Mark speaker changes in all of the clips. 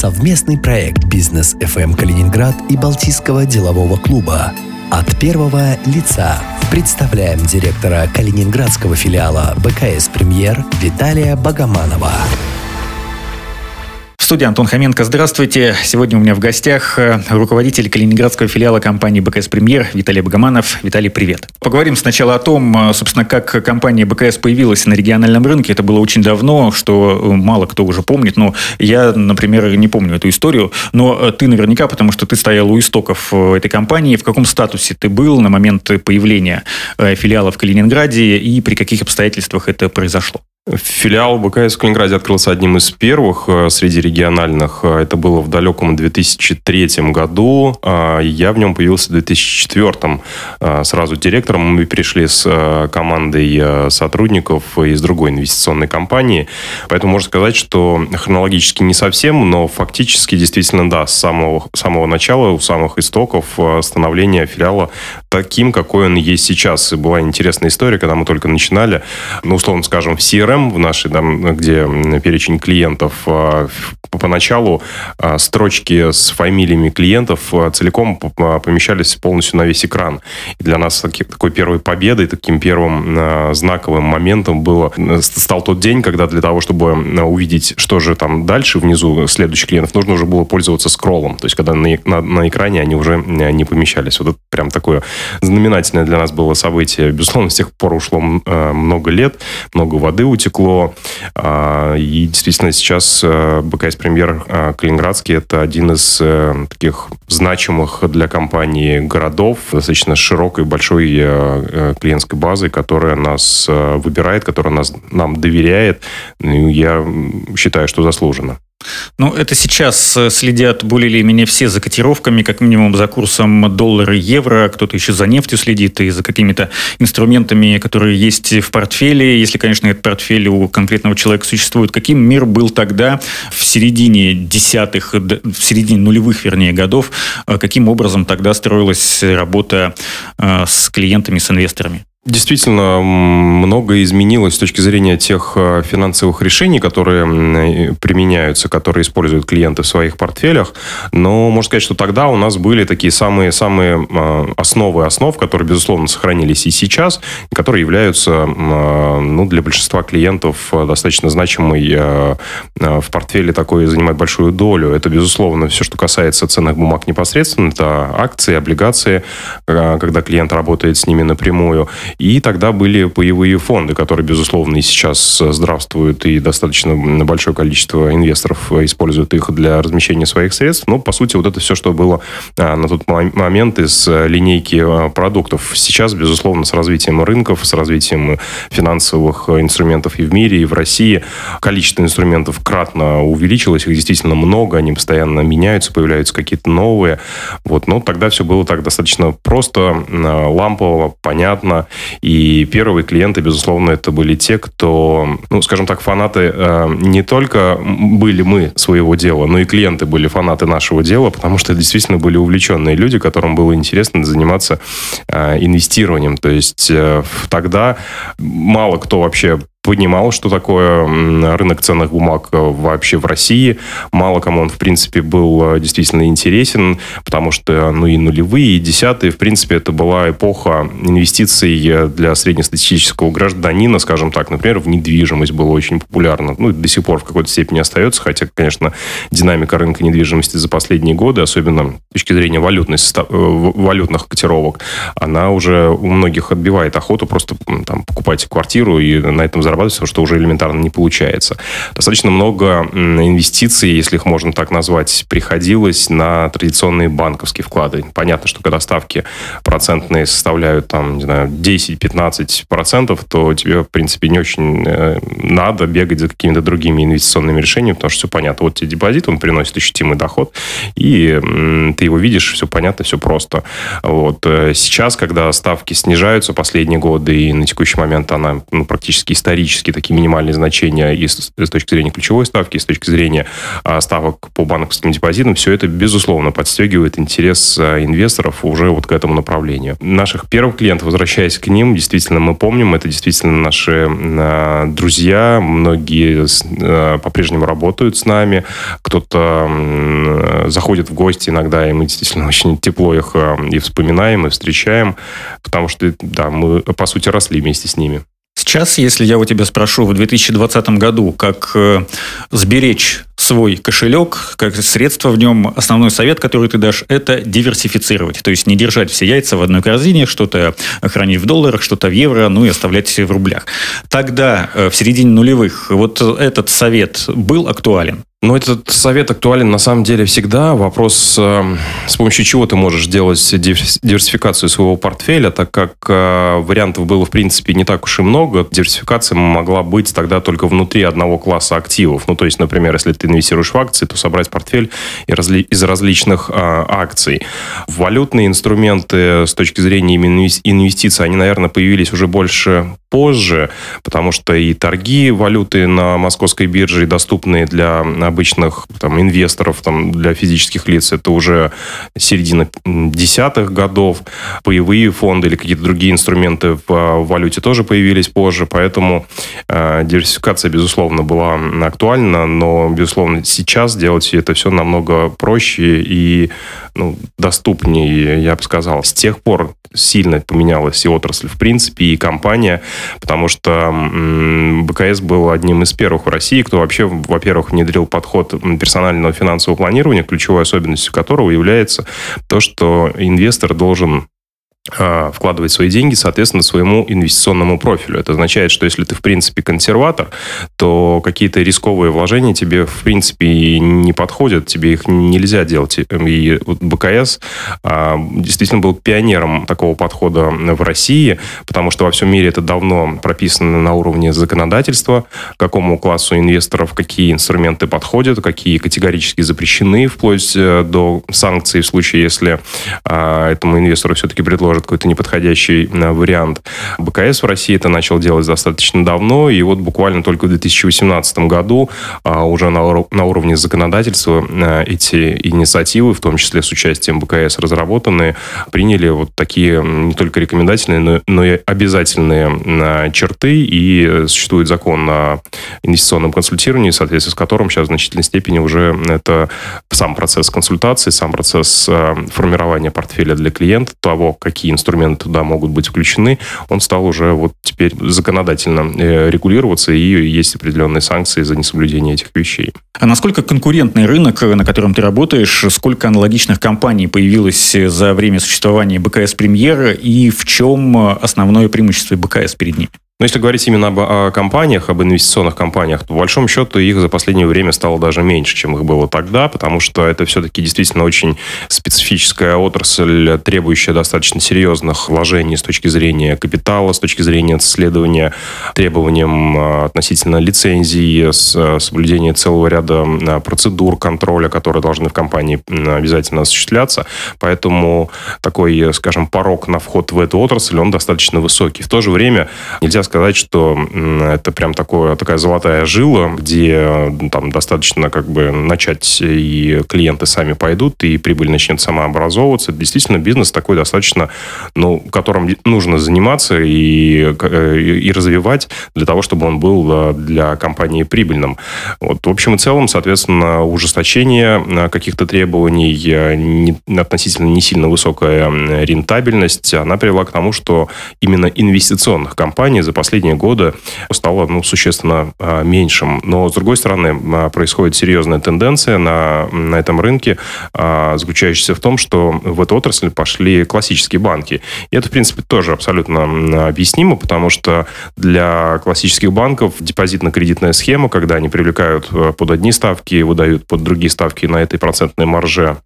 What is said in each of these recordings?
Speaker 1: Совместный проект «Бизнес FM Калининград» и Балтийского делового клуба. От первого лица представляем директора калининградского филиала БКС «Премьер» Виталия Богоманова
Speaker 2: студии Антон Хоменко. Здравствуйте. Сегодня у меня в гостях э, руководитель калининградского филиала компании БКС Премьер Виталий Богоманов. Виталий, привет. Поговорим сначала о том, э, собственно, как компания БКС появилась на региональном рынке. Это было очень давно, что э, мало кто уже помнит. Но я, например, не помню эту историю. Но ты наверняка, потому что ты стоял у истоков этой компании. В каком статусе ты был на момент появления филиала в Калининграде и при каких обстоятельствах это произошло?
Speaker 3: Филиал БКС в Калининграде открылся одним из первых э, среди региональных. Э, это было в далеком 2003 году. А я в нем появился в 2004 э, сразу директором. Мы перешли с командой сотрудников из другой инвестиционной компании. Поэтому можно сказать, что хронологически не совсем, но фактически действительно да, с самого, самого начала, у самых истоков становления филиала таким, какой он есть сейчас. И была интересная история, когда мы только начинали, ну, условно скажем, в CRM CRM в нашей, там, где перечень клиентов, а, поначалу а, строчки с фамилиями клиентов а, целиком помещались полностью на весь экран. И для нас такой первой победой, таким первым знаковым моментом было, стал тот день, когда для того, чтобы увидеть, что же там дальше внизу следующих клиентов, нужно уже было пользоваться скроллом. То есть, когда на, на, на экране они уже не помещались. Вот это прям такое знаменательное для нас было событие. Безусловно, с тех пор ушло много лет, много воды утекло. А, и действительно сейчас БКС Премьер э, Калининградский это один из э, таких значимых для компании городов, достаточно широкой, большой клиентской базы, которая нас выбирает, которая нас, нам доверяет. Ну, я считаю, что заслуженно.
Speaker 2: Ну, это сейчас э, следят более или менее все за котировками, как минимум за курсом доллара и евро, кто-то еще за нефтью следит и за какими-то инструментами, которые есть в портфеле, если, конечно, этот портфель у конкретного человека существует. Каким мир был тогда в середине десятых, в середине нулевых, вернее, годов, э, каким образом тогда строилась работа э, с клиентами, с инвесторами?
Speaker 3: Действительно, многое изменилось с точки зрения тех э, финансовых решений, которые применяются, которые используют клиенты в своих портфелях. Но можно сказать, что тогда у нас были такие самые-самые э, основы основ, которые, безусловно, сохранились и сейчас, которые являются э, ну, для большинства клиентов достаточно значимой в портфеле такой занимает большую долю. Это, безусловно, все, что касается ценных бумаг непосредственно. Это акции, облигации, когда клиент работает с ними напрямую. И тогда были паевые фонды, которые, безусловно, и сейчас здравствуют, и достаточно большое количество инвесторов используют их для размещения своих средств. Но, по сути, вот это все, что было а, на тот момент из линейки а, продуктов. Сейчас, безусловно, с развитием рынков, с развитием финансовых инструментов и в мире, и в России, количество инструментов кратно увеличилось, их действительно много, они постоянно меняются, появляются какие-то новые. Вот. Но тогда все было так достаточно просто, а, лампово, понятно. И первые клиенты, безусловно, это были те, кто, ну, скажем так, фанаты э, не только были мы своего дела, но и клиенты были фанаты нашего дела, потому что действительно были увлеченные люди, которым было интересно заниматься э, инвестированием. То есть э, тогда мало кто вообще понимал, что такое рынок ценных бумаг э, вообще в России. Мало кому он, в принципе, был э, действительно интересен, потому что, ну, и нулевые, и десятые, в принципе, это была эпоха инвестиций э, для среднестатистического гражданина, скажем так. Например, в недвижимость было очень популярно. Ну, до сих пор в какой-то степени остается, хотя, конечно, динамика рынка недвижимости за последние годы, особенно с точки зрения валютной, валютных котировок, она уже у многих отбивает охоту просто там, покупать квартиру и на этом зарабатывать, что уже элементарно не получается. Достаточно много инвестиций, если их можно так назвать, приходилось на традиционные банковские вклады. Понятно, что когда ставки процентные составляют там, не знаю, 10-15%, то тебе, в принципе, не очень э, надо бегать за какими-то другими инвестиционными решениями, потому что все понятно. Вот тебе депозит, он приносит ощутимый доход, и ты его видишь, все понятно, все просто. Вот. Э, сейчас, когда ставки снижаются последние годы, и на текущий момент она ну, практически исторически исторически такие минимальные значения и с, с точки зрения ключевой ставки, и с точки зрения а, ставок по банковским депозитам, все это, безусловно, подстегивает интерес а, инвесторов уже вот к этому направлению. Наших первых клиентов, возвращаясь к ним, действительно мы помним, это действительно наши а, друзья, многие а, по-прежнему работают с нами, кто-то а, заходит в гости иногда, и мы действительно очень тепло их а, и вспоминаем, и встречаем, потому что, да, мы, по сути, росли вместе с ними.
Speaker 2: Сейчас, если я у тебя спрошу в 2020 году, как э, сберечь свой кошелек, как средство в нем, основной совет, который ты дашь, это диверсифицировать. То есть не держать все яйца в одной корзине, что-то хранить в долларах, что-то в евро, ну и оставлять в рублях. Тогда, э, в середине нулевых, вот этот совет был актуален?
Speaker 3: Ну, этот совет актуален на самом деле всегда. Вопрос, э, с помощью чего ты можешь делать диверсификацию своего портфеля, так как э, вариантов было, в принципе, не так уж и много. Диверсификация могла быть тогда только внутри одного класса активов. Ну, то есть, например, если ты инвестируешь в акции, то собрать портфель из различных э, акций. Валютные инструменты с точки зрения именно инвестиций, они, наверное, появились уже больше позже, потому что и торги валюты на московской бирже доступные для обычных там, инвесторов, там, для физических лиц, это уже середина десятых годов. Боевые фонды или какие-то другие инструменты в валюте тоже появились позже, поэтому э, диверсификация, безусловно, была актуальна, но, безусловно, сейчас делать это все намного проще и ну, доступнее, я бы сказал. С тех пор сильно поменялась и отрасль в принципе, и компания, потому что БКС был одним из первых в России, кто вообще, во-первых, внедрил подход персонального финансового планирования, ключевой особенностью которого является то, что инвестор должен вкладывать свои деньги, соответственно, своему инвестиционному профилю. Это означает, что если ты, в принципе, консерватор, то какие-то рисковые вложения тебе, в принципе, не подходят, тебе их нельзя делать. И БКС а, действительно был пионером такого подхода в России, потому что во всем мире это давно прописано на уровне законодательства, какому классу инвесторов какие инструменты подходят, какие категорически запрещены, вплоть э, до санкций в случае, если а, этому инвестору все-таки предложат предложит какой-то неподходящий э, вариант. БКС в России это начал делать достаточно давно, и вот буквально только в 2018 году а, уже на, на уровне законодательства э, эти инициативы, в том числе с участием БКС разработанные, приняли вот такие не только рекомендательные, но, но и обязательные э, черты, и существует закон о инвестиционном консультировании, в соответствии с которым сейчас в значительной степени уже это сам процесс консультации, сам процесс формирования портфеля для клиента, того, какие какие инструменты туда могут быть включены, он стал уже вот теперь законодательно э, регулироваться, и есть определенные санкции за несоблюдение этих вещей.
Speaker 2: А насколько конкурентный рынок, на котором ты работаешь, сколько аналогичных компаний появилось за время существования БКС Премьера, и в чем основное преимущество БКС перед ними?
Speaker 3: Но если говорить именно об, о компаниях, об инвестиционных компаниях, то, по большому счету, их за последнее время стало даже меньше, чем их было тогда, потому что это все-таки действительно очень специфическая отрасль, требующая достаточно серьезных вложений с точки зрения капитала, с точки зрения исследования требованиям а, относительно лицензии, с а, соблюдения целого ряда а, процедур контроля, которые должны в компании обязательно осуществляться. Поэтому такой, скажем, порог на вход в эту отрасль, он достаточно высокий. В то же время нельзя сказать, что это прям такое, такая золотая жила, где там достаточно как бы начать, и клиенты сами пойдут, и прибыль начнет сама образовываться. Это действительно бизнес такой достаточно, ну, которым нужно заниматься и, э, и развивать для того, чтобы он был э, для компании прибыльным. Вот, в общем и целом, соответственно, ужесточение э, каких-то требований, не, относительно не сильно высокая рентабельность, она привела к тому, что именно инвестиционных компаний за последние годы стало ну, существенно а, меньшим. Но, с другой стороны, а, происходит серьезная тенденция на, на этом рынке, а, заключающаяся в том, что в эту отрасль пошли классические банки. И это, в принципе, тоже абсолютно объяснимо, потому что для классических банков депозитно-кредитная схема, когда они привлекают под одни ставки, выдают под другие ставки на этой процентной марже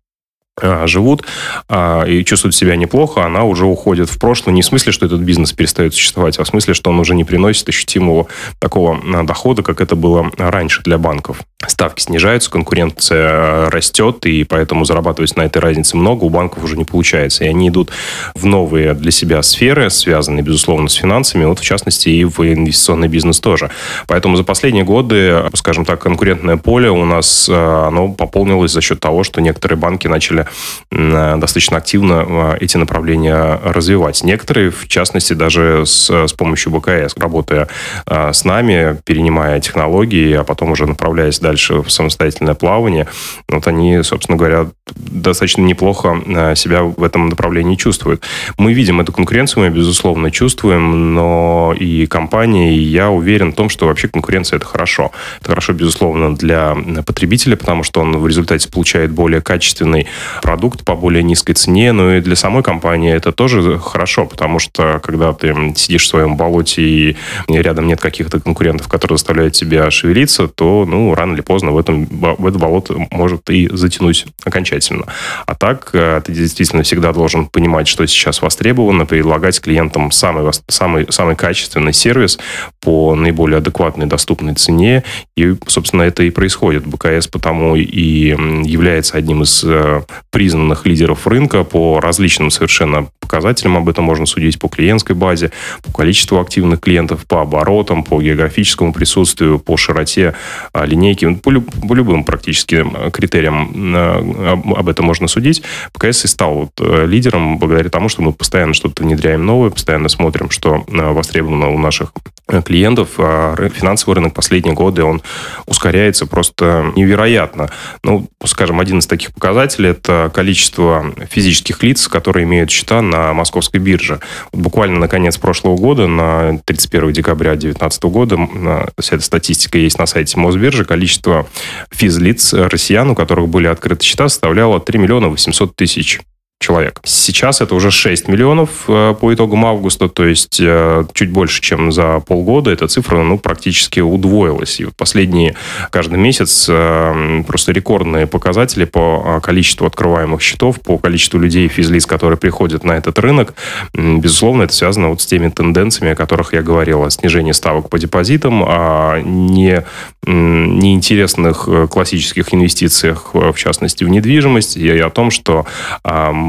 Speaker 3: живут а, и чувствуют себя неплохо, она уже уходит в прошлое. Не в смысле, что этот бизнес перестает существовать, а в смысле, что он уже не приносит ощутимого такого а, дохода, как это было раньше для банков. Ставки снижаются, конкуренция растет, и поэтому зарабатывать на этой разнице много у банков уже не получается. И они идут в новые для себя сферы, связанные, безусловно, с финансами, вот в частности и в инвестиционный бизнес тоже. Поэтому за последние годы, скажем так, конкурентное поле у нас э, оно пополнилось за счет того, что некоторые банки начали достаточно активно э, эти направления развивать. Некоторые, в частности, даже с, с помощью БКС, работая э, с нами, перенимая технологии, а потом уже направляясь дальше дальше в самостоятельное плавание, вот они, собственно говоря, достаточно неплохо э, себя в этом направлении чувствуют. Мы видим эту конкуренцию, мы, безусловно, чувствуем, но и компания, и я уверен в том, что вообще конкуренция – это хорошо. Это хорошо, безусловно, для потребителя, потому что он в результате получает более качественный продукт по более низкой цене, но и для самой компании это тоже хорошо, потому что когда ты сидишь в своем болоте и рядом нет каких-то конкурентов, которые заставляют тебя шевелиться, то, ну, рано или поздно в, этом, в это болото может и затянуть окончательно. А так э, ты действительно всегда должен понимать, что сейчас востребовано, предлагать клиентам самый, самый, самый качественный сервис по наиболее адекватной доступной цене. И, собственно, это и происходит. БКС потому и является одним из э, признанных лидеров рынка по различным совершенно показателям. Об этом можно судить по клиентской базе, по количеству активных клиентов, по оборотам, по географическому присутствию, по широте а, линейки по, люб, по любым практически критериям об этом можно судить. ПКС и стал вот э, лидером благодаря тому, что мы постоянно что-то внедряем новое, постоянно смотрим, что э, востребовано у наших э, клиентов. А финансовый рынок последние годы, он ускоряется просто невероятно. Ну, скажем, один из таких показателей – это количество физических лиц, которые имеют счета на московской бирже. Буквально на конец прошлого года, на 31 декабря 2019 года, вся эта статистика есть на сайте Мосбиржи, количество количество физлиц россиян, у которых были открыты счета, составляло 3 миллиона 800 тысяч человек. Сейчас это уже 6 миллионов э, по итогам августа, то есть э, чуть больше, чем за полгода. Эта цифра ну, практически удвоилась. И последние, каждый месяц э, просто рекордные показатели по количеству открываемых счетов, по количеству людей, физлиц, которые приходят на этот рынок. Безусловно, это связано вот с теми тенденциями, о которых я говорил, о снижении ставок по депозитам, о не, неинтересных классических инвестициях, в частности, в недвижимость, и о том, что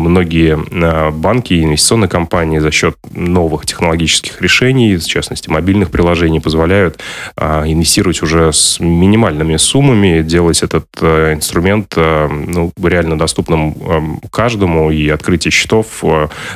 Speaker 3: многие э, банки и инвестиционные компании за счет новых технологических решений, в частности, мобильных приложений, позволяют а, инвестировать уже с минимальными суммами, делать этот э, инструмент э, ну, реально доступным каждому, и открытие счетов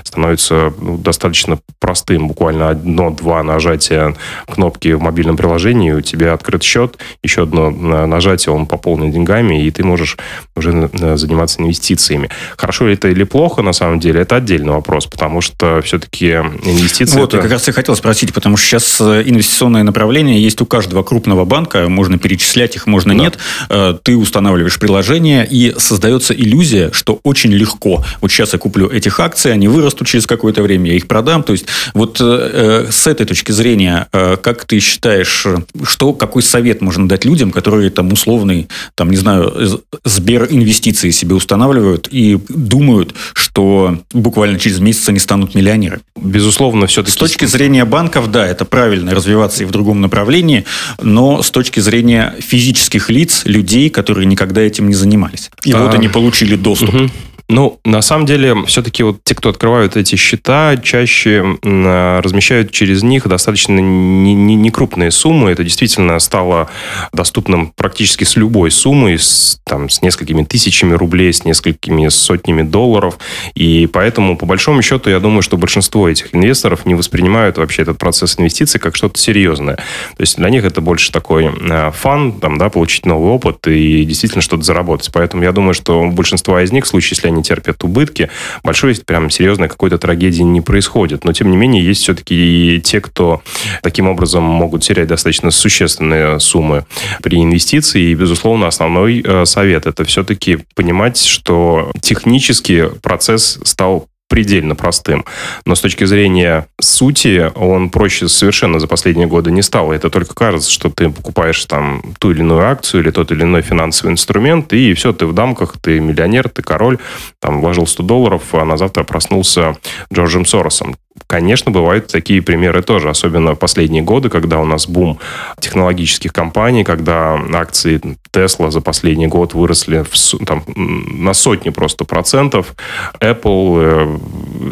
Speaker 3: становится ну, достаточно простым. Буквально одно-два нажатия кнопки в мобильном приложении, у тебя открыт счет, еще одно нажатие, он пополнен деньгами, и ты можешь уже заниматься инвестициями. Хорошо ли это или плохо, на самом деле, это отдельный вопрос, потому что все-таки инвестиции...
Speaker 2: Вот, это... я как раз и хотел спросить, потому что сейчас э, инвестиционное направление есть у каждого крупного банка, можно перечислять их, можно да. нет. Э, ты устанавливаешь приложение, и создается иллюзия, что очень легко. Вот сейчас я куплю этих акций, они вырастут через какое-то время, я их продам. То есть, вот э, с этой точки зрения, как ты считаешь, что, какой совет можно дать людям, которые там условный, там, не знаю, Сбер инвестиции себе устанавливают и думают, что буквально через месяц они станут миллионерами.
Speaker 3: Безусловно, все-таки...
Speaker 2: С точки зрения банков, да, это правильно развиваться и в другом направлении, но с точки зрения физических лиц, людей, которые никогда этим не занимались. И а... вот они получили доступ. Угу.
Speaker 3: Ну, на самом деле, все-таки вот те, кто открывают эти счета, чаще размещают через них достаточно некрупные не, не суммы. Это действительно стало доступным практически с любой суммой, с, там, с несколькими тысячами рублей, с несколькими сотнями долларов. И поэтому, по большому счету, я думаю, что большинство этих инвесторов не воспринимают вообще этот процесс инвестиций как что-то серьезное. То есть для них это больше такой э, фан, там, да, получить новый опыт и действительно что-то заработать. Поэтому я думаю, что у большинства из них, в случае, если они они терпят убытки, большой, прям серьезной какой-то трагедии не происходит. Но, тем не менее, есть все-таки и те, кто таким образом могут терять достаточно существенные суммы при инвестиции. И, безусловно, основной э, совет – это все-таки понимать, что технически процесс стал предельно простым. Но с точки зрения сути, он проще совершенно за последние годы не стал. Это только кажется, что ты покупаешь там ту или иную акцию или тот или иной финансовый инструмент, и все, ты в дамках, ты миллионер, ты король, там вложил 100 долларов, а на завтра проснулся Джорджем Соросом конечно, бывают такие примеры тоже, особенно в последние годы, когда у нас бум технологических компаний, когда акции Tesla за последний год выросли в, там, на сотни просто процентов. Apple, э,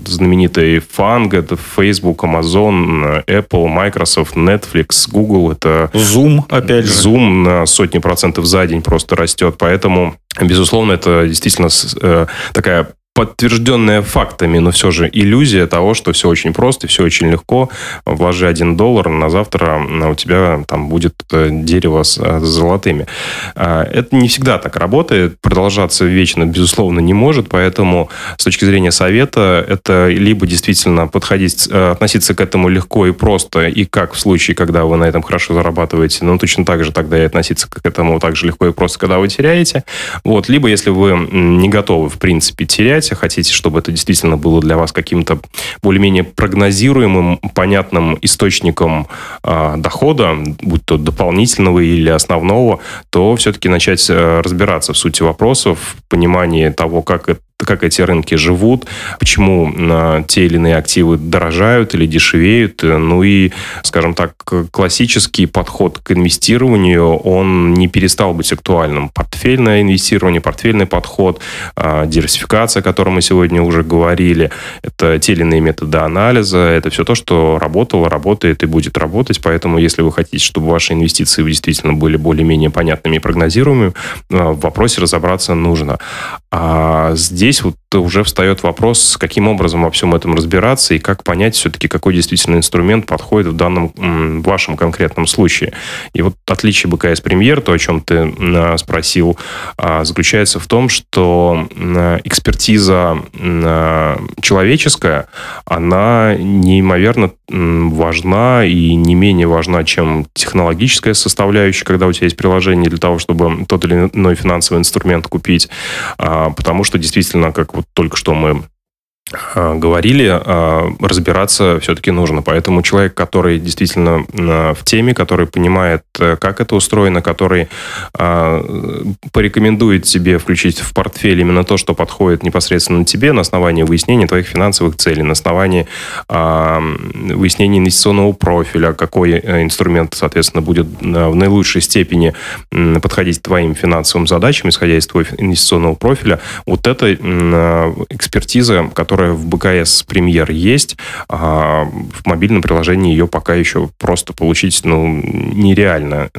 Speaker 3: знаменитый Fang, это Facebook, Amazon, Apple, Microsoft, Netflix, Google, это...
Speaker 2: Zoom, опять же.
Speaker 3: Zoom на сотни процентов за день просто растет, поэтому Безусловно, это действительно э, такая подтвержденная фактами, но все же иллюзия того, что все очень просто, все очень легко. Вложи один доллар, на завтра у тебя там будет э, дерево с, э, золотыми. А, это не всегда так работает, продолжаться вечно, безусловно, не может, поэтому с точки зрения совета это либо действительно подходить, э, относиться к этому легко и просто, и как в случае, когда вы на этом хорошо зарабатываете, но точно так же тогда и относиться к этому так же легко и просто, когда вы теряете. Вот. Либо, если вы не готовы, в принципе, терять, мероприятия, хотите, чтобы это действительно было для вас каким-то более-менее прогнозируемым, понятным источником э, дохода, будь то дополнительного или основного, то все-таки начать э, разбираться в сути вопросов, в понимании того, как это как эти рынки живут, почему на те или иные активы дорожают или дешевеют. Ну и, скажем так, классический подход к инвестированию, он не перестал быть актуальным. Портфельное инвестирование, портфельный подход, а, диверсификация, о которой мы сегодня уже говорили, это те или иные методы анализа, это все то, что работало, работает и будет работать. Поэтому, если вы хотите, чтобы ваши инвестиции действительно были более-менее понятными и прогнозируемыми, а, в вопросе разобраться нужно. А здесь вот уже встает вопрос, каким образом во всем этом разбираться и как понять все-таки, какой действительно инструмент подходит в данном в вашем конкретном случае. И вот отличие БКС Премьер, то, о чем ты спросил, а, заключается в том, что экспертиза человеческая, она неимоверно важна и не менее важна, чем технологическая составляющая, когда у тебя есть приложение для того, чтобы тот или иной финансовый инструмент купить, а, потому что действительно, как вот только что мы говорили, а, разбираться все-таки нужно. Поэтому человек, который действительно а, в теме, который понимает, э, как это устроено, который порекомендует тебе включить в портфель именно то, что подходит непосредственно тебе на основании выяснения твоих финансовых целей, на основании выяснения инвестиционного профиля, какой э, инструмент, соответственно, будет в наилучшей степени подходить твоим финансовым задачам, исходя из твоего инвестиционного профиля. Вот эта экспертиза, которая которая в БКС премьер есть, а в мобильном приложении ее пока еще просто получить ну, нереально.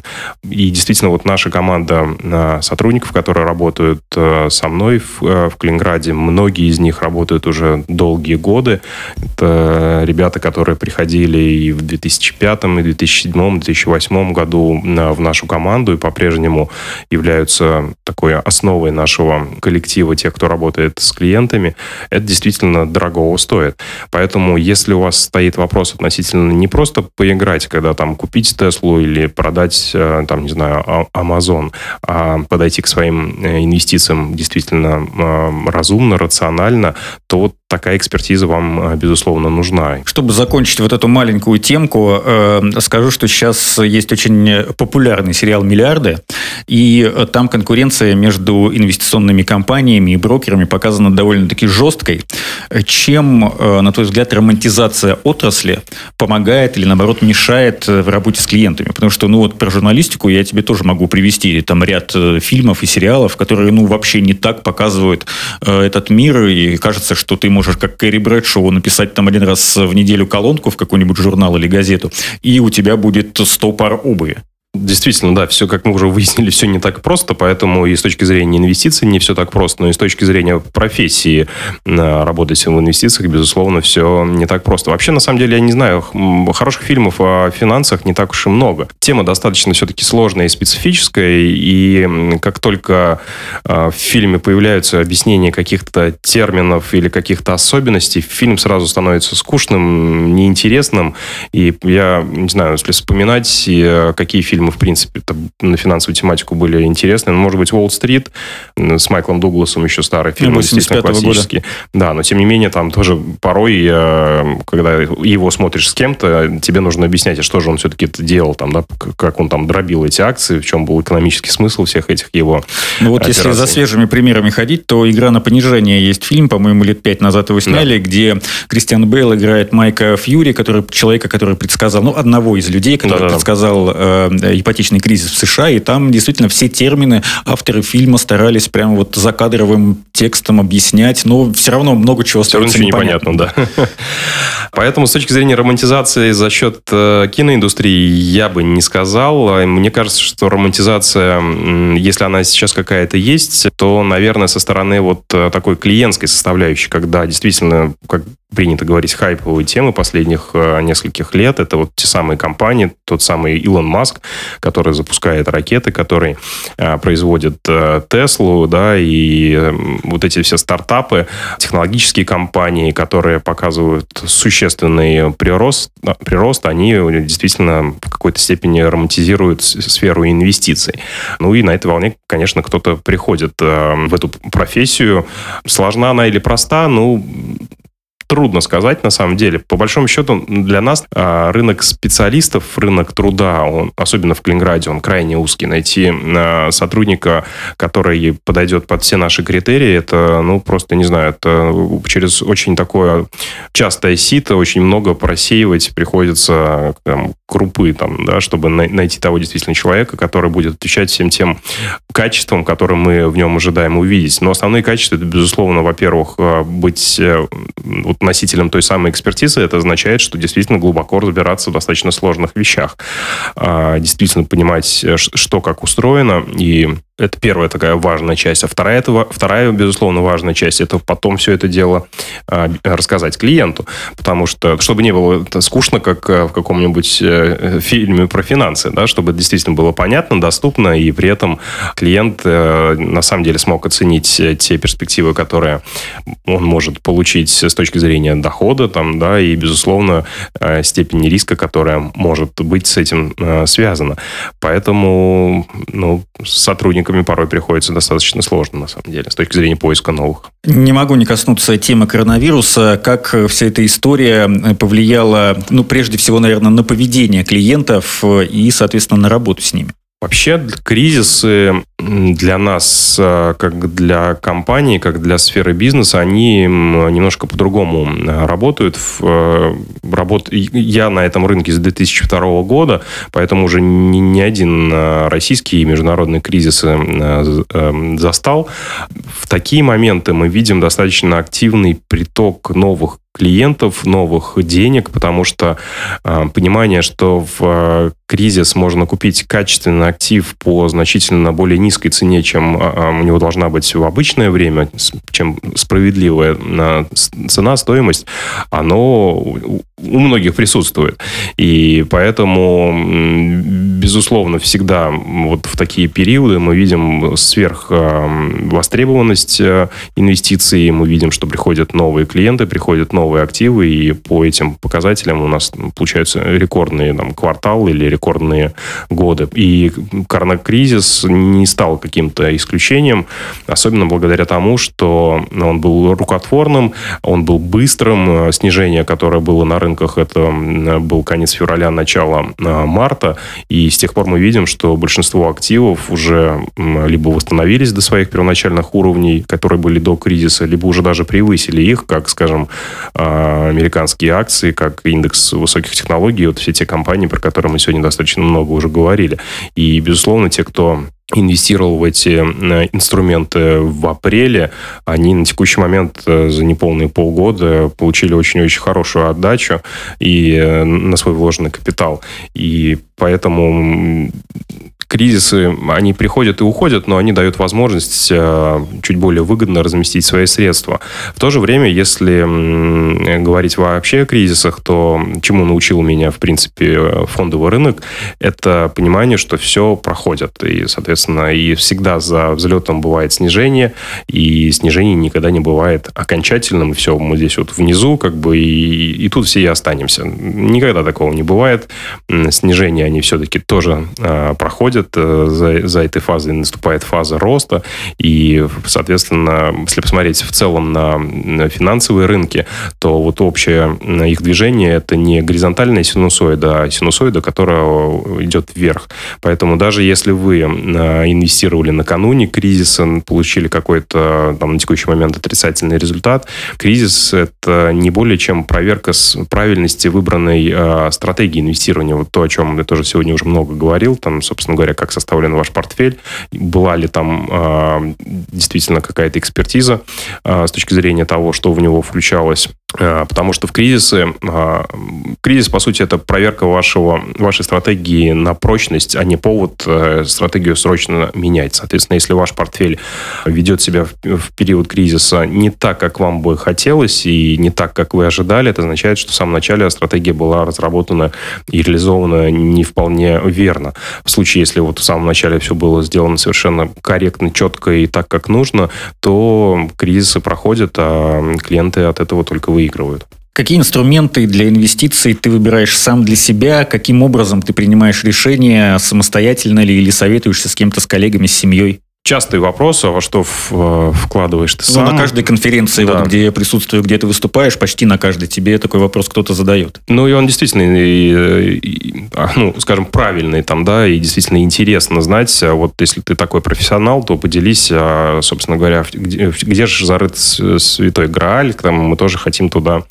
Speaker 3: И действительно, вот наша команда а, сотрудников, которые работают а, со мной в, а, в Калининграде, многие из них работают уже долгие годы. Это ребята, которые приходили и в 2005, и 2007, 2008 году в нашу команду и по-прежнему являются такой основой нашего коллектива, тех, кто работает с клиентами. Это действительно действительно дорогого стоит. Поэтому, если у вас стоит вопрос относительно не просто поиграть, когда там купить Теслу или продать, э, там, не знаю, а, Amazon, а подойти к своим э, инвестициям действительно э, разумно, рационально, то такая экспертиза вам, безусловно, нужна.
Speaker 2: Чтобы закончить вот эту маленькую темку, скажу, что сейчас есть очень популярный сериал «Миллиарды», и там конкуренция между инвестиционными компаниями и брокерами показана довольно-таки жесткой. Чем, э, на твой взгляд, романтизация отрасли помогает или, наоборот, мешает э, в работе с клиентами? Потому что, ну вот про журналистику я тебе тоже могу привести там ряд э, фильмов и сериалов, которые, ну, вообще не так показывают этот мир, и кажется, что ты можешь, как Кэрри Брэдшоу, написать там один раз в неделю колонку в какой-нибудь журнал или газету, и у тебя будет 100 пар обуви.
Speaker 3: Действительно, да, все, как мы уже выяснили, все не так просто, поэтому и с точки зрения инвестиций не все так просто, но и с точки зрения профессии э, работать в инвестициях, безусловно, все не так просто. Вообще, на самом деле, я не знаю, хороших фильмов о финансах не так уж и много. Тема достаточно все-таки сложная и специфическая, и как только э, в фильме появляются объяснения каких-то терминов или каких-то особенностей, фильм сразу становится скучным, неинтересным, и я не знаю, если вспоминать, э, какие фильмы фильмы, в принципе, на финансовую тематику были интересны. Ну, может быть, «Уолл-стрит» с Майклом Дугласом, еще старый фильм, ну, естественно, классический. Года. Да, но тем не менее, там тоже порой, когда его смотришь с кем-то, тебе нужно объяснять, а что же он все-таки это делал, там, да, как он там дробил эти акции, в чем был экономический смысл всех этих его
Speaker 2: Ну вот операций. если за свежими примерами ходить, то «Игра на понижение» есть фильм, по-моему, лет пять назад его сняли, да. где Кристиан Бейл играет Майка Фьюри, который, человека, который предсказал, ну, одного из людей, который Да-да-да. предсказал э, ипотечный кризис в США, и там действительно все термины авторы фильма старались прямо вот за кадровым текстом объяснять, но все равно много чего
Speaker 3: все равно непонятно. непонятно, да. Поэтому с точки зрения романтизации за счет э, киноиндустрии я бы не сказал. Мне кажется, что романтизация, если она сейчас какая-то есть, то, наверное, со стороны вот э, такой клиентской составляющей, когда действительно, как принято говорить, хайповые темы последних э, нескольких лет. Это вот те самые компании, тот самый Илон Маск, который запускает ракеты, который э, производит э, Теслу, да, и э, вот эти все стартапы, технологические компании, которые показывают существенный прирост, прирост они действительно в какой-то степени романтизируют сферу инвестиций. Ну и на этой волне, конечно, кто-то приходит в эту профессию. Сложна она или проста? Ну, трудно сказать на самом деле. По большому счету для нас а, рынок специалистов, рынок труда, он, особенно в Калининграде, он крайне узкий. Найти а, сотрудника, который подойдет под все наши критерии, это, ну, просто, не знаю, это через очень такое частое сито, очень много просеивать приходится там, крупы, там, да, чтобы найти того действительно человека, который будет отвечать всем тем качествам, которые мы в нем ожидаем увидеть. Но основные качества, это, безусловно, во-первых, а, быть э, вот, носителем той самой экспертизы, это означает, что действительно глубоко разбираться в достаточно сложных вещах. А, действительно понимать, э, что как устроено, и это первая такая важная часть. А вторая, это, вторая безусловно, важная часть, это потом все это дело а, рассказать клиенту. Потому что, чтобы не было скучно, как э, в каком-нибудь э, фильме про финансы, да, чтобы действительно было понятно, доступно, и при этом клиент э, на самом деле смог оценить те перспективы, которые он может получить с точки зрения дохода, там, да, и, безусловно, степени риска, которая может быть с этим связана. Поэтому ну, сотрудник сотрудниками порой приходится достаточно сложно, на самом деле, с точки зрения поиска новых.
Speaker 2: Не могу не коснуться темы коронавируса. Как вся эта история повлияла, ну, прежде всего, наверное, на поведение клиентов и, соответственно, на работу с ними?
Speaker 3: Вообще кризисы для нас, э, как для компании, как для сферы бизнеса, они немножко по-другому работают. Э, работ... Я на этом рынке с 2002 года, поэтому уже не один э, российский и международный кризис застал. В такие моменты мы видим достаточно активный приток новых клиентов, новых денег, потому что э, понимание, что в э, кризис можно купить качественный актив по значительно более низкой цене, чем э, у него должна быть в обычное время, чем справедливая э, цена, стоимость, оно у многих присутствует. И поэтому, безусловно, всегда вот в такие периоды мы видим сверх э, востребованность э, инвестиций, мы видим, что приходят новые клиенты, приходят новые активы, и по этим показателям у нас получаются рекордные там, кварталы или рекордные годы. И коронакризис не стал каким-то исключением, особенно благодаря тому, что он был рукотворным, он был быстрым. Снижение, которое было на рынках, это был конец февраля, начало а, марта, и с тех пор мы видим, что большинство активов уже либо восстановились до своих первоначальных уровней, которые были до кризиса, либо уже даже превысили их, как, скажем, а, американские акции, как индекс высоких технологий, вот все те компании, про которые мы сегодня достаточно много уже говорили. И, безусловно, те, кто инвестировал в эти э, инструменты в апреле, они на текущий момент э, за неполные полгода получили очень-очень хорошую отдачу и э, на свой вложенный капитал. И поэтому кризисы, они приходят и уходят, но они дают возможность э, чуть более выгодно разместить свои средства. В то же время, если говорить вообще о кризисах, то чему научил меня, в принципе, фондовый рынок, это понимание, что все проходит. И, соответственно, и всегда за взлетом бывает снижение, и снижение никогда не бывает окончательным. Все, мы здесь вот внизу, как бы, и, и тут все и останемся. Никогда такого не бывает. Снижения, они все-таки тоже э, проходят. За, за этой фазой наступает фаза роста. И, соответственно, если посмотреть в целом на финансовые рынки, то вот общее их движение это не горизонтальная синусоида, а синусоида, которая идет вверх. Поэтому даже если вы инвестировали накануне кризиса, получили какой-то там на текущий момент отрицательный результат, кризис это не более чем проверка с правильности выбранной э, стратегии инвестирования. Вот то, о чем я тоже сегодня уже много говорил, там, собственно говоря, как составлен ваш портфель, была ли там э, действительно какая-то экспертиза э, с точки зрения того, что в него включалось потому что в кризисы, э, кризис, по сути, это проверка вашего, вашей стратегии на прочность, а не повод э, стратегию срочно менять. Соответственно, если ваш портфель ведет себя в период кризиса не так, как вам бы хотелось, и не так, как вы ожидали, это означает, что в самом начале стратегия была разработана и реализована не вполне верно. В случае, если вот в самом начале все было сделано совершенно корректно, четко и так, как нужно, то кризисы проходят, а клиенты от этого только выигрывают.
Speaker 2: Какие инструменты для инвестиций ты выбираешь сам для себя? Каким образом ты принимаешь решения самостоятельно ли или советуешься с кем-то, с коллегами, с семьей?
Speaker 3: Частый вопрос, а во что в, вкладываешь ты сам?
Speaker 2: Ну, на каждой конференции, да. вот, где я присутствую, где ты выступаешь, почти на каждой тебе такой вопрос кто-то задает.
Speaker 3: Ну, и он действительно, и, и, а, ну, скажем, правильный там, да, и действительно интересно знать. А вот если ты такой профессионал, то поделись, а, собственно говоря, где, где же зарыт святой Грааль, там мы тоже хотим туда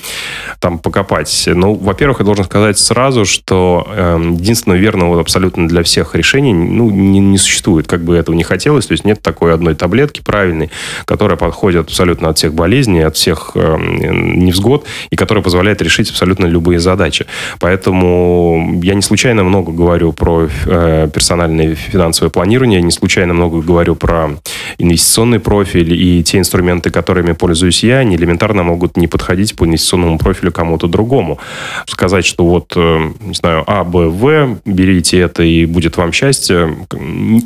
Speaker 3: там покопать. Ну, во-первых, я должен сказать сразу, что э, единственного верного абсолютно для всех решений, ну, не, не существует, как бы этого не хотелось, то есть нет такой одной таблетки правильной, которая подходит абсолютно от всех болезней, от всех э, невзгод, и которая позволяет решить абсолютно любые задачи. Поэтому я не случайно много говорю про э, персональное финансовое планирование, не случайно много говорю про инвестиционный профиль, и те инструменты, которыми пользуюсь я, они элементарно могут не подходить по инвестиционному профилю кому-то другому. Сказать, что вот, э, не знаю, А, Б, В, берите это, и будет вам счастье,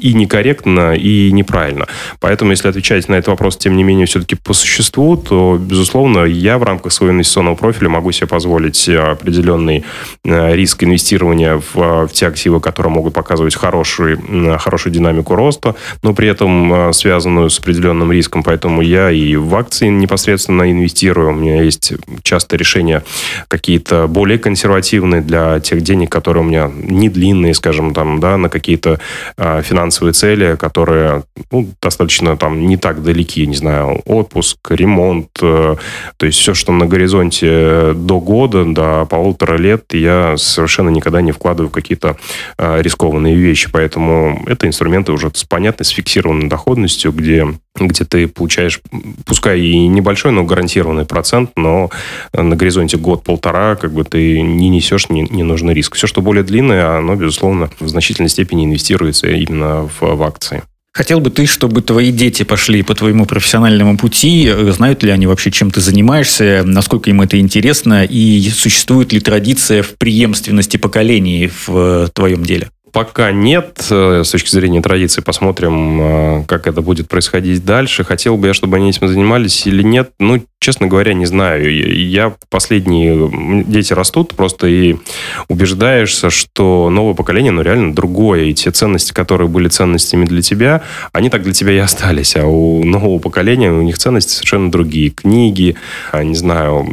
Speaker 3: и некорректно, и не неправильно. Поэтому, если отвечать на этот вопрос, тем не менее, все-таки по существу, то, безусловно, я в рамках своего инвестиционного профиля могу себе позволить э, определенный э, риск инвестирования в, э, в те активы, которые могут показывать хороший, хорошую динамику роста, но при этом связанную с определенным риском. Поэтому я и в акции непосредственно инвестирую. У меня есть часто решения какие-то более консервативные для тех денег, которые у меня не длинные, скажем, там, да, на какие-то финансовые цели, которые ну, достаточно там не так далеки, не знаю, отпуск, ремонт, э, то есть все, что на горизонте до года, до полутора лет, я совершенно никогда не вкладываю в какие-то э, рискованные вещи, поэтому это инструменты уже с понятной, с фиксированной доходностью, где где ты получаешь, пускай и небольшой, но гарантированный процент, но на горизонте год-полтора как бы ты не несешь ненужный риск. Все, что более длинное, оно, безусловно, в значительной степени инвестируется именно в, в акции.
Speaker 2: Хотел бы ты, чтобы твои дети пошли по твоему профессиональному пути? Знают ли они вообще, чем ты занимаешься? Насколько им это интересно? И существует ли традиция в преемственности поколений в твоем деле?
Speaker 3: Пока нет. Э, с точки зрения традиции посмотрим, э, как это будет происходить дальше. Хотел бы я, чтобы они этим занимались или нет. Ну, честно говоря, не знаю. Я последние... Дети растут просто и убеждаешься, что новое поколение, ну, реально другое. И те ценности, которые были ценностями для тебя, они так для тебя и остались. А у нового поколения у них ценности совершенно другие. Книги, а, не знаю,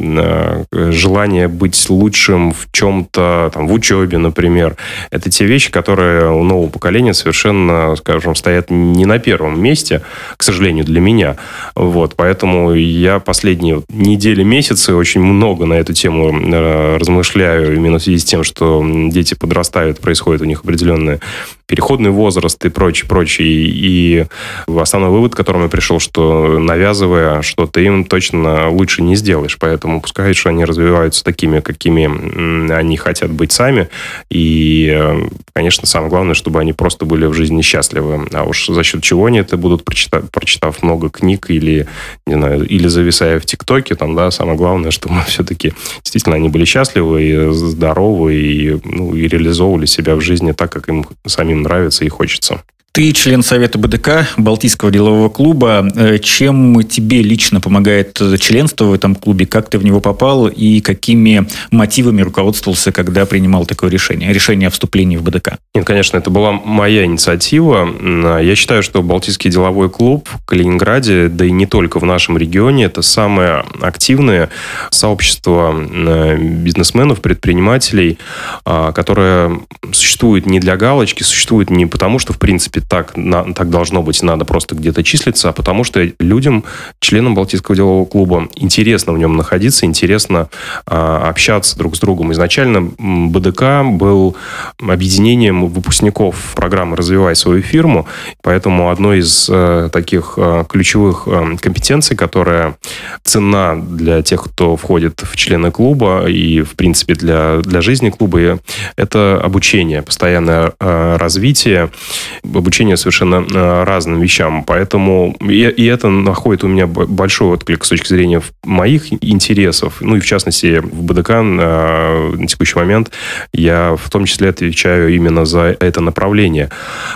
Speaker 3: э, желание быть лучшим в чем-то, там, в учебе, например. Это те вещи, которые у нового поколения совершенно, скажем, стоят не на первом месте, к сожалению, для меня. Вот, поэтому я последние недели, месяцы очень много на эту тему э, размышляю, именно в связи с тем, что дети подрастают, происходит у них определенное переходный возраст и прочее, прочее. И основной вывод, к которому я пришел, что навязывая что-то им точно лучше не сделаешь. Поэтому пускай, что они развиваются такими, какими они хотят быть сами. И, э, конечно, самое главное, чтобы они просто были в жизни счастливы. А уж за счет чего они это будут, прочитав, прочитав много книг или, не знаю, или зависая в ТикТоке, там, да, самое главное, что мы все-таки действительно они были счастливы и здоровы, и, ну, и реализовывали себя в жизни так, как им самим нравится и хочется.
Speaker 2: Ты член Совета БДК Балтийского делового клуба. Э, чем тебе лично помогает членство в этом клубе? Как ты в него попал и какими мотивами руководствовался, когда принимал такое решение? Решение о вступлении в БДК?
Speaker 3: Нет, конечно, это была моя инициатива. Я считаю, что Балтийский деловой клуб в Калининграде, да и не только в нашем регионе, это самое активное сообщество э, бизнесменов, предпринимателей, а, которое существует не для галочки, существует не потому, что, в принципе, так, на, так должно быть, надо просто где-то числиться, а потому что людям, членам Балтийского делового клуба, интересно в нем находиться, интересно а, общаться друг с другом. Изначально БДК был объединением выпускников программы «Развивай свою фирму», поэтому одной из а, таких а, ключевых а, компетенций, которая цена для тех, кто входит в члены клуба и, в принципе, для, для жизни клуба, это обучение, постоянное а, развитие, обучение совершенно э, разным вещам. Поэтому и, и это находит у меня большой отклик с точки зрения моих интересов. Ну и в частности в БДК на, на текущий момент я в том числе отвечаю именно за это направление.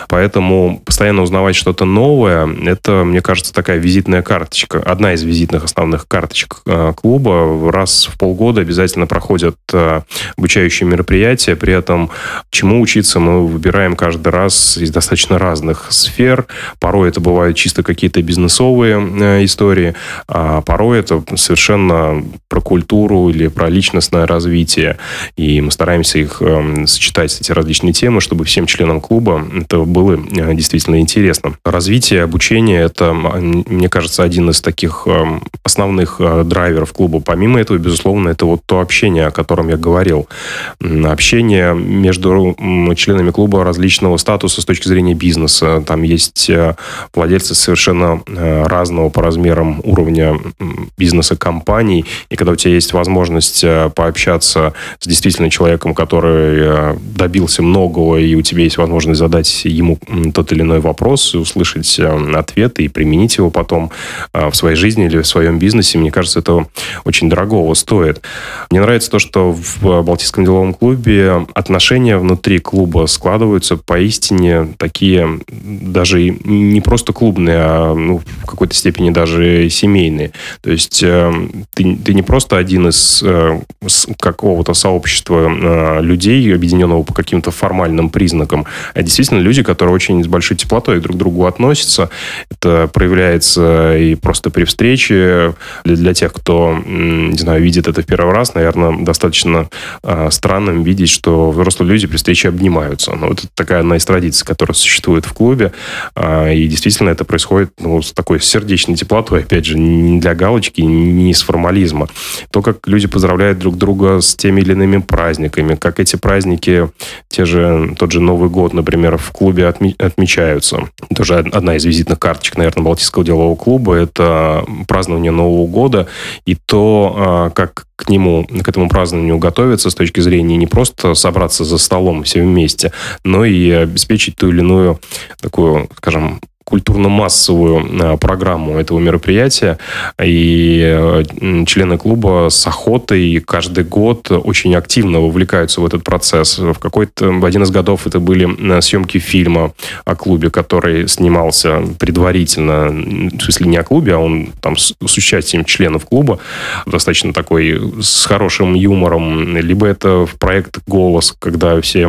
Speaker 3: Поэтому постоянно узнавать что-то новое, это, мне кажется, такая визитная карточка. Одна из визитных основных карточек э, клуба. Раз в полгода обязательно проходят э, обучающие мероприятия. При этом чему учиться мы выбираем каждый раз из достаточно разных сфер. Порой это бывают чисто какие-то бизнесовые э, истории, а порой это совершенно про культуру или про личностное развитие. И мы стараемся их э, сочетать, эти различные темы, чтобы всем членам клуба это было э, действительно интересно. Развитие, обучение – это, мне кажется, один из таких основных драйверов клуба. Помимо этого, безусловно, это вот то общение, о котором я говорил. Общение между членами клуба различного статуса с точки зрения бизнеса бизнеса. Там есть э, владельцы совершенно э, разного по размерам уровня бизнеса компаний. И когда у тебя есть возможность э, пообщаться с действительно человеком, который добился многого, и у тебя есть возможность задать ему тот или иной вопрос, услышать ответы и применить его потом в своей жизни или в своем бизнесе, мне кажется, это очень дорогого стоит. Мне нравится то, что в Балтийском деловом клубе отношения внутри клуба складываются поистине такие даже не просто клубные, а ну, в какой-то степени даже семейные. То есть э, ты, ты не просто один из э, какого-то сообщества э, людей, объединенного по каким-то формальным признакам, а действительно люди, которые очень с большой теплотой друг к другу относятся. Это проявляется и просто при встрече. Для, для тех, кто, не знаю, видит это в первый раз, наверное, достаточно странным видеть, что взрослые люди при встрече обнимаются. Ну, это такая одна из традиций, которая существует существует в клубе. А, и действительно это происходит ну, с такой сердечной теплотой, опять же, не для галочки, не с формализма. То, как люди поздравляют друг друга с теми или иными праздниками, как эти праздники, те же, тот же Новый год, например, в клубе отме- отмечаются. Тоже одна из визитных карточек, наверное, Балтийского делового клуба – это празднование Нового года и то, а, как к нему, к этому празднованию готовиться с точки зрения не просто собраться за столом все вместе, но и обеспечить ту или иную такую, скажем, культурно-массовую э, программу этого мероприятия. И э, члены клуба с охотой каждый год очень активно вовлекаются в этот процесс. В какой-то в один из годов это были э, съемки фильма о клубе, который снимался предварительно, в смысле не о клубе, а он там с, с участием членов клуба, достаточно такой с хорошим юмором. Либо это в проект «Голос», когда все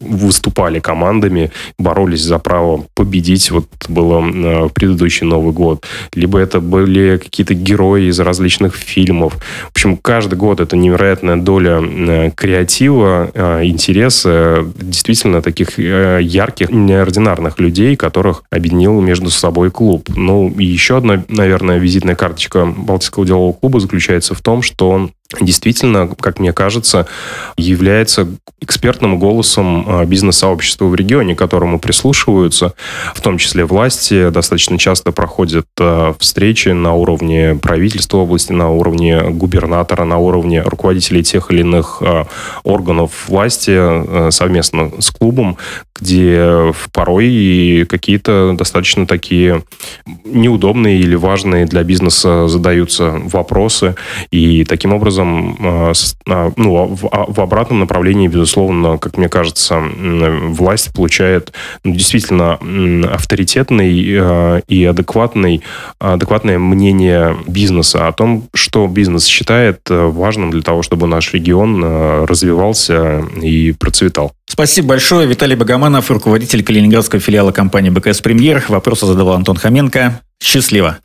Speaker 3: выступали командами, боролись за право победить вот было э, предыдущий Новый год, либо это были какие-то герои из различных фильмов. В общем, каждый год это невероятная доля э, креатива, э, интереса, действительно таких ярких, неординарных людей, которых объединил между собой клуб. Ну, и еще одна, наверное, визитная карточка Балтийского делового клуба заключается в том, что он действительно, как мне кажется, является экспертным голосом а, бизнес-сообщества в регионе, которому прислушиваются, в том числе власти. Достаточно часто проходят а, встречи на уровне правительства области, на уровне губернатора, на уровне руководителей тех или иных а, органов власти совместно с клубом, где порой какие-то достаточно такие неудобные или важные для бизнеса задаются вопросы. И таким образом образом, а, а, ну, в, а, в обратном направлении, безусловно, как мне кажется, власть получает ну, действительно авторитетный и адекватный, адекватное мнение бизнеса о том, что бизнес считает важным для того, чтобы наш регион развивался и процветал.
Speaker 2: Спасибо большое. Виталий Богоманов, руководитель калининградского филиала компании БКС «Премьер». Вопросы задавал Антон Хоменко. Счастливо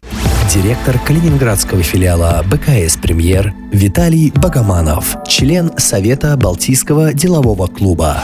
Speaker 1: директор калининградского филиала БКС «Премьер» Виталий Богоманов, член Совета Балтийского делового клуба.